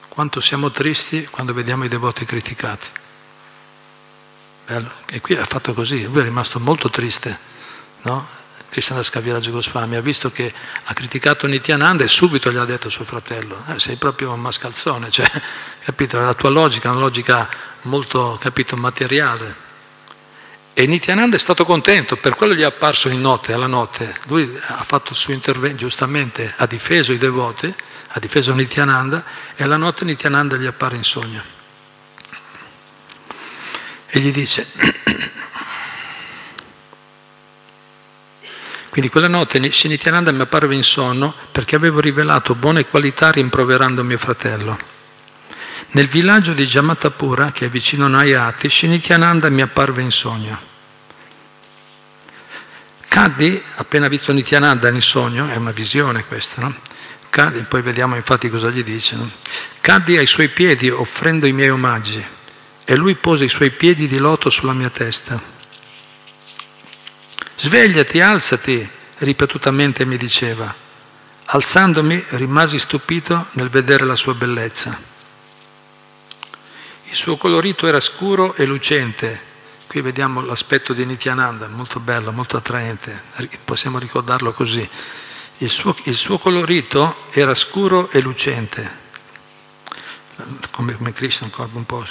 Quanto siamo tristi quando vediamo i devoti criticati. Bello. E qui ha fatto così, lui è rimasto molto triste, no? Krishnadas Kaviraj Goswami ha visto che ha criticato Nityananda e subito gli ha detto suo fratello, eh, sei proprio un mascalzone, *laughs* cioè, capito, la tua logica è una logica molto, capito, materiale. E Nityananda è stato contento, per quello gli è apparso in notte, alla notte. Lui ha fatto il suo intervento, giustamente, ha difeso i devoti, ha difeso Nityananda e alla notte Nityananda gli appare in sogno. E gli dice, *coughs* Quindi quella notte Shinityananda mi apparve in sonno perché avevo rivelato buone qualità rimproverando mio fratello. Nel villaggio di Jamatapura, che è vicino a Nayati, Shinityananda mi apparve in sogno. Caddi, appena visto Nityananda in sogno, è una visione questa, no? Caddi, poi vediamo infatti cosa gli dice. No? Caddi ai suoi piedi offrendo i miei omaggi e lui pose i suoi piedi di loto sulla mia testa. Svegliati, alzati, ripetutamente mi diceva. Alzandomi rimasi stupito nel vedere la sua bellezza. Il suo colorito era scuro e lucente. Qui vediamo l'aspetto di Nityananda, molto bello, molto attraente, possiamo ricordarlo così. Il suo, il suo colorito era scuro e lucente, come, come Krishna, un po'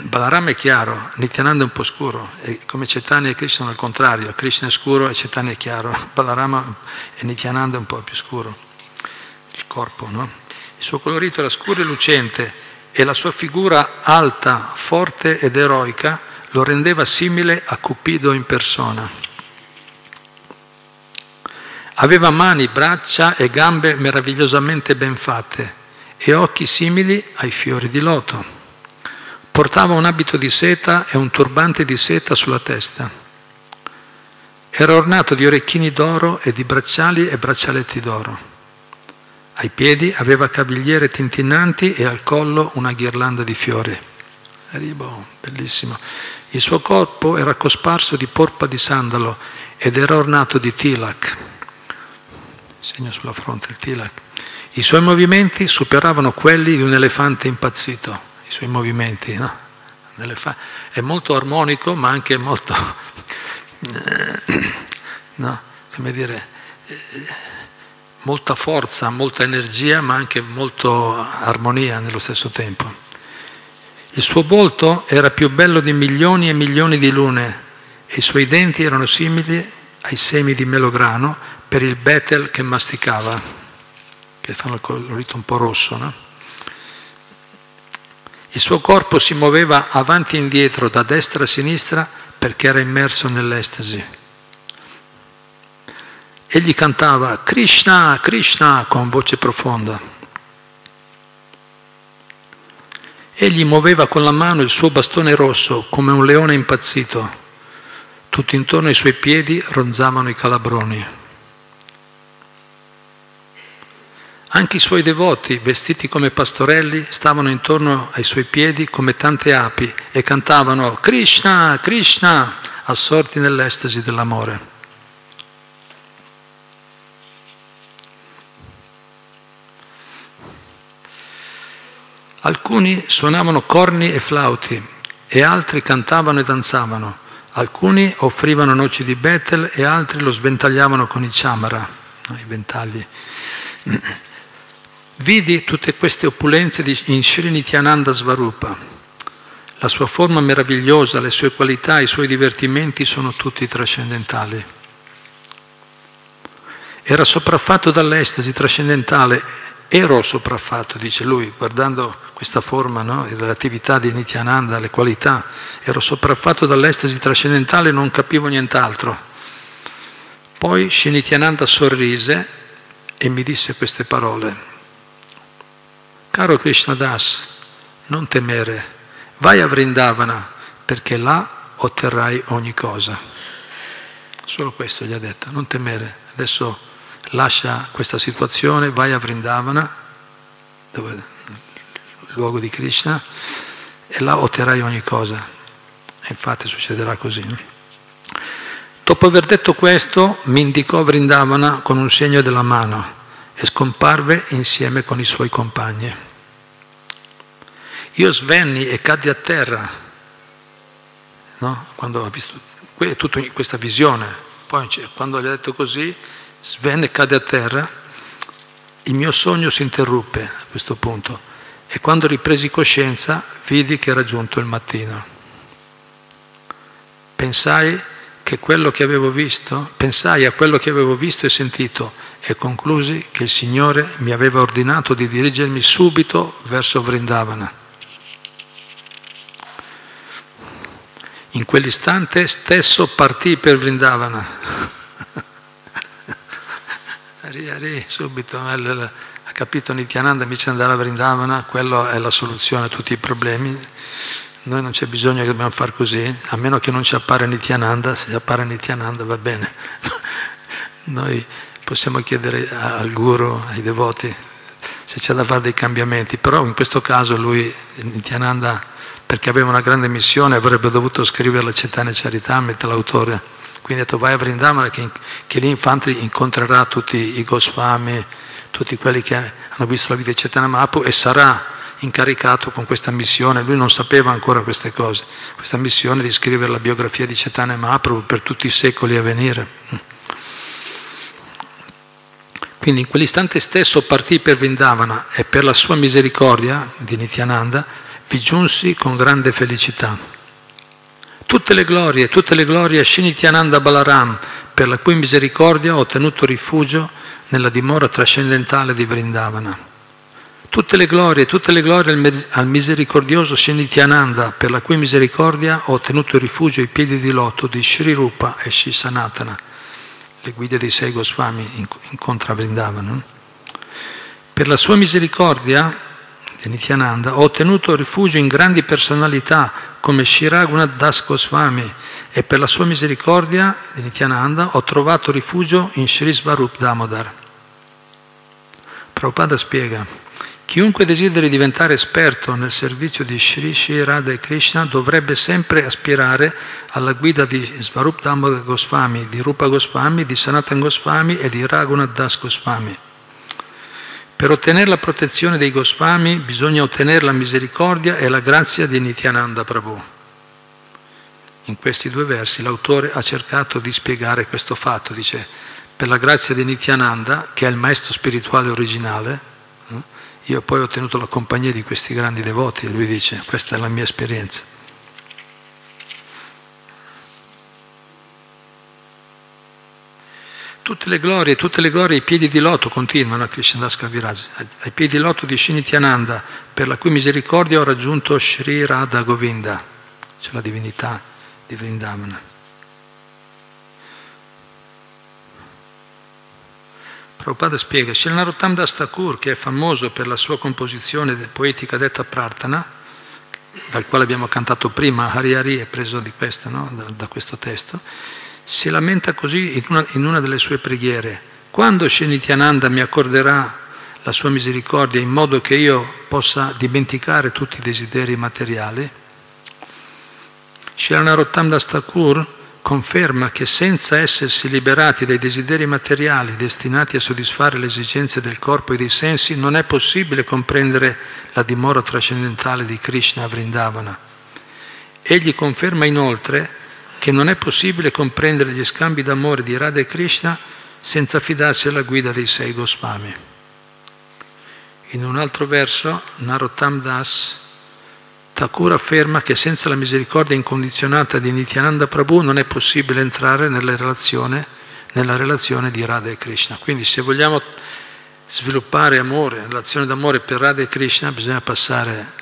Balaram è chiaro, Nityananda è un po' scuro, come Chaitanya e Krishna al contrario, Krishna è scuro e Chaitanya è chiaro, *laughs* Balarama e Nityananda è un po' più scuro, il corpo, no? Il suo colorito era scuro e lucente e la sua figura alta, forte ed eroica lo rendeva simile a Cupido in persona. Aveva mani, braccia e gambe meravigliosamente ben fatte e occhi simili ai fiori di loto. Portava un abito di seta e un turbante di seta sulla testa. Era ornato di orecchini d'oro e di bracciali e braccialetti d'oro. Ai piedi aveva cavigliere tintinnanti e al collo una ghirlanda di fiori. Arribo, bellissimo. Il suo corpo era cosparso di porpa di sandalo ed era ornato di tilak. Segno sulla fronte il tilak. I suoi movimenti superavano quelli di un elefante impazzito i suoi movimenti. No? È molto armonico ma anche molto, *clears throat* no? come dire, molta forza, molta energia ma anche molta armonia nello stesso tempo. Il suo volto era più bello di milioni e milioni di lune e i suoi denti erano simili ai semi di melograno per il betel che masticava, che fanno il colorito un po' rosso. No? Il suo corpo si muoveva avanti e indietro, da destra a sinistra, perché era immerso nell'estasi. Egli cantava Krishna, Krishna con voce profonda. Egli muoveva con la mano il suo bastone rosso come un leone impazzito. Tutto intorno ai suoi piedi ronzavano i calabroni. Anche i suoi devoti, vestiti come pastorelli, stavano intorno ai suoi piedi come tante api e cantavano Krishna, Krishna, assorti nell'estasi dell'amore. Alcuni suonavano corni e flauti e altri cantavano e danzavano. Alcuni offrivano noci di Betel e altri lo sventagliavano con i chamara, i ventagli. *clears throat* Vidi tutte queste opulenze in Srinityananda Svarupa. La sua forma meravigliosa, le sue qualità, i suoi divertimenti sono tutti trascendentali. Era sopraffatto dall'estasi trascendentale, ero sopraffatto, dice lui, guardando questa forma no, dell'attività di Nityananda, le qualità, ero sopraffatto dall'estasi trascendentale e non capivo nient'altro. Poi Shinityananda sorrise e mi disse queste parole. Caro Krishna Das, non temere, vai a Vrindavana perché là otterrai ogni cosa. Solo questo gli ha detto, non temere. Adesso lascia questa situazione, vai a Vrindavana, dove, il luogo di Krishna, e là otterrai ogni cosa. E infatti succederà così. Dopo aver detto questo, mi indicò Vrindavana con un segno della mano e scomparve insieme con i suoi compagni. Io svenni e caddi a terra, no? quando ho visto tutta questa visione, poi quando gli ha detto così, svenne e cadde a terra, il mio sogno si interruppe a questo punto e quando ripresi coscienza vidi che era giunto il mattino. Pensai che quello che avevo visto, pensai a quello che avevo visto e sentito e conclusi che il Signore mi aveva ordinato di dirigermi subito verso Vrindavana. In quell'istante stesso partì per Vrindavana. Ari, ari, subito, ha capito Nityananda, invece di andare a Vrindavana, quella è la soluzione a tutti i problemi. Noi non c'è bisogno che dobbiamo fare così, a meno che non ci appare Nityananda, se appare Nityananda va bene. *laughs* Noi possiamo chiedere al guru, ai devoti, se c'è da fare dei cambiamenti, però in questo caso lui, Nityananda, perché aveva una grande missione, avrebbe dovuto scrivere la Cetane Charitamrita, l'autore. Quindi ha detto vai a Vrindamana che, che lì infatti incontrerà tutti i Goswami, tutti quelli che hanno visto la vita di Cetana Mahaprabhu e sarà incaricato con questa missione, lui non sapeva ancora queste cose, questa missione di scrivere la biografia di Cetane Mahaprabhu per tutti i secoli a venire. Quindi in quell'istante stesso partì per Vrindavana e per la sua misericordia di Nityananda vi giunsi con grande felicità. Tutte le glorie, tutte le glorie a Shinityananda Balaram, per la cui misericordia ho ottenuto rifugio nella dimora trascendentale di Vrindavana. Tutte le glorie, tutte le glorie al misericordioso Shinityananda, per la cui misericordia ho ottenuto rifugio ai piedi di loto di Sri Rupa e Sri Sanatana le guide dei sei Goswami incontra Vrindavana. Per la sua misericordia, di Nityananda, ho ottenuto rifugio in grandi personalità come Shiragunath Das Goswami e per la sua misericordia di Nityananda ho trovato rifugio in Sri Svarup Damodar. Prabhupada spiega Chiunque desideri diventare esperto nel servizio di Sri Sri Radha e Krishna dovrebbe sempre aspirare alla guida di Svarup Damodar Goswami, di Rupa Goswami, di Sanatan Goswami e di Raghunath Das Goswami. Per ottenere la protezione dei Goswami bisogna ottenere la misericordia e la grazia di Nityananda Prabhu. In questi due versi l'autore ha cercato di spiegare questo fatto, dice, per la grazia di Nityananda, che è il maestro spirituale originale, io poi ho ottenuto la compagnia di questi grandi devoti lui dice, questa è la mia esperienza. Tutte le glorie, tutte le glorie ai piedi di loto continuano a Krishnadas Kaviraj, ai piedi di loto di Shinityananda, per la cui misericordia ho raggiunto Sri Radha Govinda, cioè la divinità di Vrindavana. Prabhupada spiega, Sri Narottam Das Thakur, che è famoso per la sua composizione poetica detta Prartana, dal quale abbiamo cantato prima, Hari Hari è preso questo, no? da, da, questo testo, si lamenta così in una, in una delle sue preghiere, quando Shenityananda mi accorderà la sua misericordia in modo che io possa dimenticare tutti i desideri materiali. Sharanarottam Das conferma che senza essersi liberati dai desideri materiali destinati a soddisfare le esigenze del corpo e dei sensi, non è possibile comprendere la dimora trascendentale di Krishna a Vrindavana. Egli conferma inoltre che non è possibile comprendere gli scambi d'amore di Radha e Krishna senza fidarsi alla guida dei sei Goswami. In un altro verso, Narottam Das Thakur afferma che senza la misericordia incondizionata di Nityananda Prabhu non è possibile entrare nella relazione, nella relazione di Radha e Krishna. Quindi se vogliamo sviluppare amore, relazione d'amore per Radha e Krishna, bisogna passare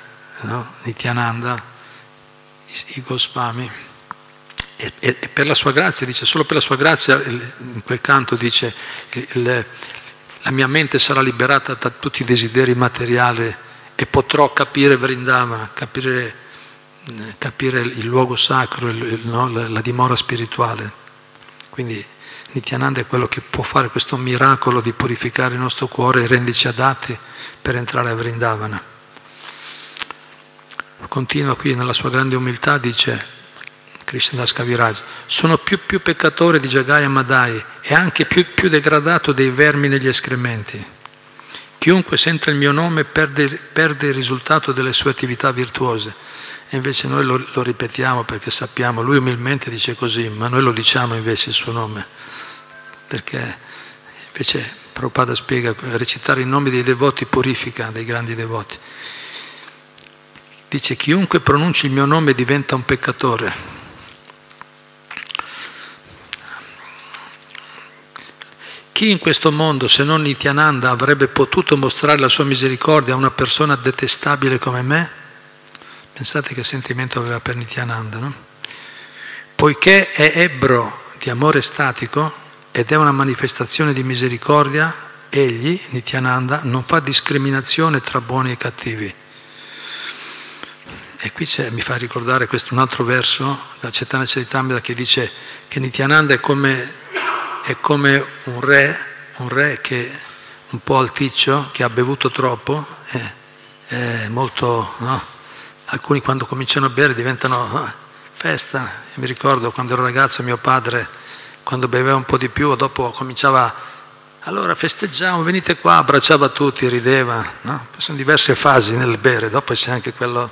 no? Nityananda, i, i Goswami. E, e, per la sua grazia, dice, solo per la sua grazia, in quel canto dice, il, il, la mia mente sarà liberata da tutti i desideri materiali e potrò capire Vrindavana, capire, capire il luogo sacro, il, no, la, la dimora spirituale. Quindi Nityananda è quello che può fare questo miracolo di purificare il nostro cuore e renderci adatti per entrare a Vrindavana. Continua qui nella sua grande umiltà, dice Krishnadas Kaviraj, sono più, più peccatore di Jagaya Madai e anche più, più degradato dei vermi negli escrementi. Chiunque senta il mio nome perde, perde, il risultato delle sue attività virtuose. E invece noi lo, lo, ripetiamo perché sappiamo, lui umilmente dice così, ma noi lo diciamo invece il suo nome. Perché invece Prabhupada spiega, recitare i nomi dei devoti purifica dei grandi devoti. Dice, chiunque pronunci il mio nome diventa un peccatore. Chi in questo mondo, se non Nityananda, avrebbe potuto mostrare la sua misericordia a una persona detestabile come me? Pensate che sentimento aveva per Nityananda, no? Poiché è ebbro di amore statico ed è una manifestazione di misericordia, egli, Nityananda, non fa discriminazione tra buoni e cattivi. E qui mi fa ricordare questo un altro verso da Cetana Charitamrita che dice che Nityananda è come è come un re, un re che un po' alticcio, che ha bevuto troppo, è, è molto, no? alcuni quando cominciano a bere diventano no? festa. Io mi ricordo quando ero ragazzo mio padre, quando beveva un po' di più, dopo cominciava, allora festeggiamo, venite qua, abbracciava tutti, rideva. No? Sono diverse fasi nel bere, dopo c'è anche quello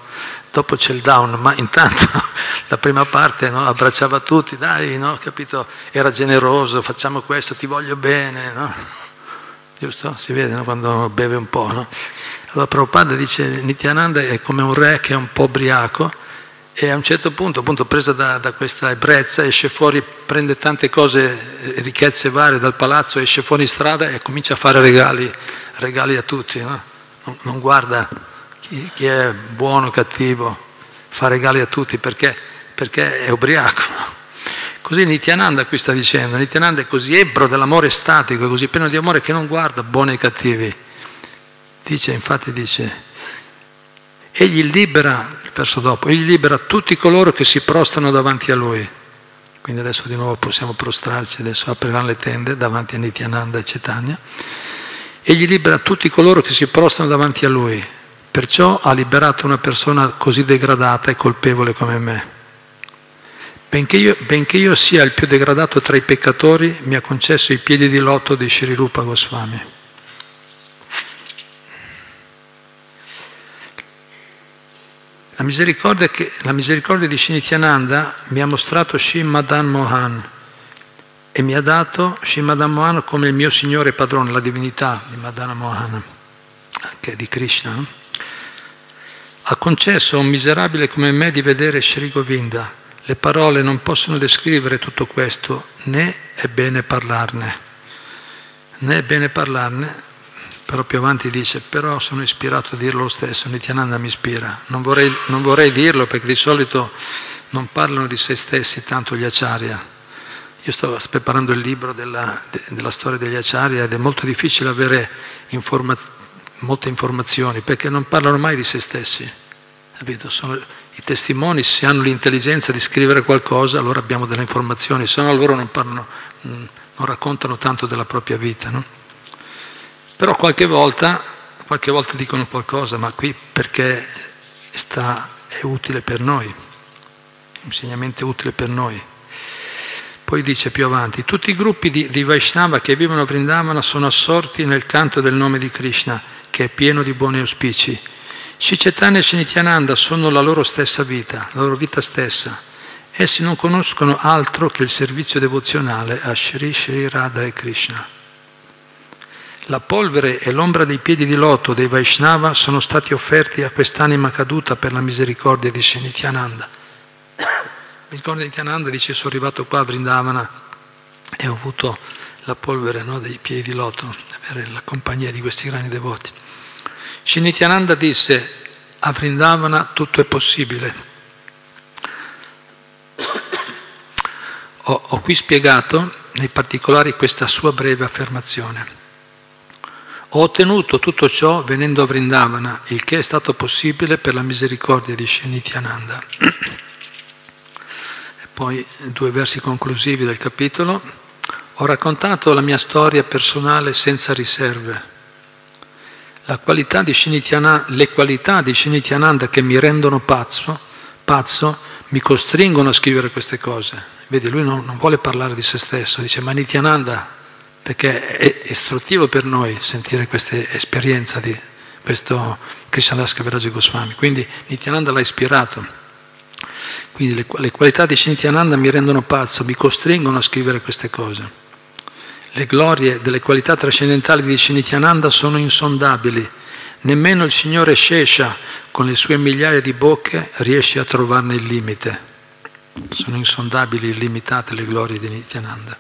dopo c'è il down, ma intanto *laughs* la prima parte no, abbracciava tutti, dai, no, capito? Era generoso, facciamo questo, ti voglio bene, no? *laughs* Giusto? Si vede quando beve un po', no? Allora Prabhupada dice Nityananda è come un re che è un po' ubriaco e a un certo punto, appunto presa da, da questa ebbrezza, esce fuori, prende tante cose, ricchezze varie dal palazzo, esce fuori in strada e comincia a fare regali, regali a tutti, no? non guarda chi, chi è buono cattivo, fa regali a tutti perché, perché è ubriaco. Così Nityananda qui sta dicendo, Nityananda è così ebbro dell'amore statico, è così pieno di amore che non guarda buoni e cattivi. Dice, infatti dice, egli libera, il verso dopo, egli libera tutti coloro che si prostrano davanti a lui. Quindi adesso di nuovo possiamo prostrarci, adesso apriranno le tende davanti a Nityananda e Cetania. Egli libera tutti coloro che si prostrano davanti a lui Perciò ha liberato una persona così degradata e colpevole come me. Benché io, benché io, sia il più degradato tra i peccatori, mi ha concesso i piedi di lotto di Sri Rupa Goswami. La misericordia, che, la misericordia di Shinityananda mi ha mostrato Shimadan Mohan e mi ha dato Shimadan Mohan come il mio Signore Padrone, la divinità di Madana Mohan, che è di Krishna. Ha concesso a un miserabile come me di vedere Sri Govinda. Le parole non possono descrivere tutto questo, né è bene parlarne. Né è bene parlarne, però più avanti dice, però sono ispirato a dirlo lo stesso, Nityananda mi ispira. Non vorrei, non vorrei dirlo perché di solito non parlano di se stessi tanto gli acharya. Io sto preparando il libro della, della storia degli acharya ed è molto difficile avere informazioni molte informazioni perché non parlano mai di se stessi. Sono, I testimoni, se hanno l'intelligenza di scrivere qualcosa, allora abbiamo delle informazioni, se no loro non, parlano, mm, non raccontano tanto della propria vita. No? Però qualche volta, qualche volta dicono qualcosa, ma qui perché sta, è utile per noi, insegnamento utile per noi. Poi dice più avanti, tutti i gruppi di, di Vaishnava che vivono a Vrindavana sono assorti nel canto del nome di Krishna, che è pieno di buoni auspici. Shicetana e Shinityananda sono la loro stessa vita, la loro vita stessa. Essi non conoscono altro che il servizio devozionale a Shri Shri Radha e Krishna. La polvere e l'ombra dei piedi di loto dei Vaishnava sono stati offerti a quest'anima caduta per la misericordia di Shinityananda. Misericordia di Nityananda dice sono arrivato qua a Vrindavana e ho avuto la polvere no, dei piedi di loto, avere la compagnia di questi grandi devoti. Shinityananda disse a Vrindavana tutto è possibile. Ho, ho qui spiegato nei particolari questa sua breve affermazione. Ho ottenuto tutto ciò venendo a Vrindavana, il che è stato possibile per la misericordia di Shinityananda. Poi due versi conclusivi del capitolo. Ho raccontato la mia storia personale senza riserve. Qualità le qualità di Shinityananda che mi rendono pazzo, pazzo, mi costringono a scrivere queste cose. Vedi, lui non, non vuole parlare di se stesso, dice ma Nityananda, perché è istruttivo per noi sentire questa esperienza di questo Krishnadas Kaviraja Goswami. Quindi Nityananda l'ha ispirato. Quindi le, le qualità di Shintiananda mi rendono pazzo, mi costringono a scrivere queste cose. Le glorie delle qualità trascendentali di Shinityananda sono insondabili. Nemmeno il Signore Shesha, con le sue migliaia di bocche, riesce a trovarne il limite. Sono insondabili, illimitate le glorie di Nityananda.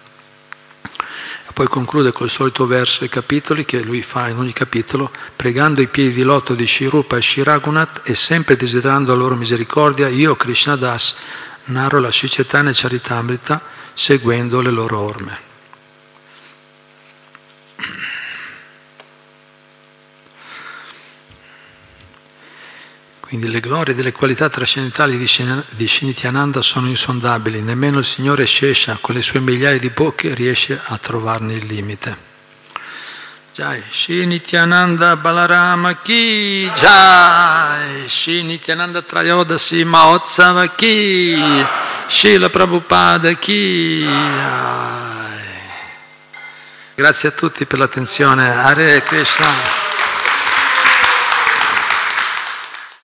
Poi conclude col solito verso i capitoli che lui fa in ogni capitolo, pregando i piedi di loto di Shirupa e Shiragunat e sempre desiderando la loro misericordia, io, Krishna Das, narro la Shicetana e Charitamrita seguendo le loro orme. Quindi le glorie delle qualità trascendentali di Shinityananda sono insondabili, nemmeno il Signore Shesha con le sue migliaia di bocche riesce a trovarne il limite. Jai, Shinityananda Balarama Ki Jai, Shinityananda Trayodasi Mahotsava Ki, Shila Prabhupada Ki Jai. Grazie a tutti per l'attenzione. Hare Krishna.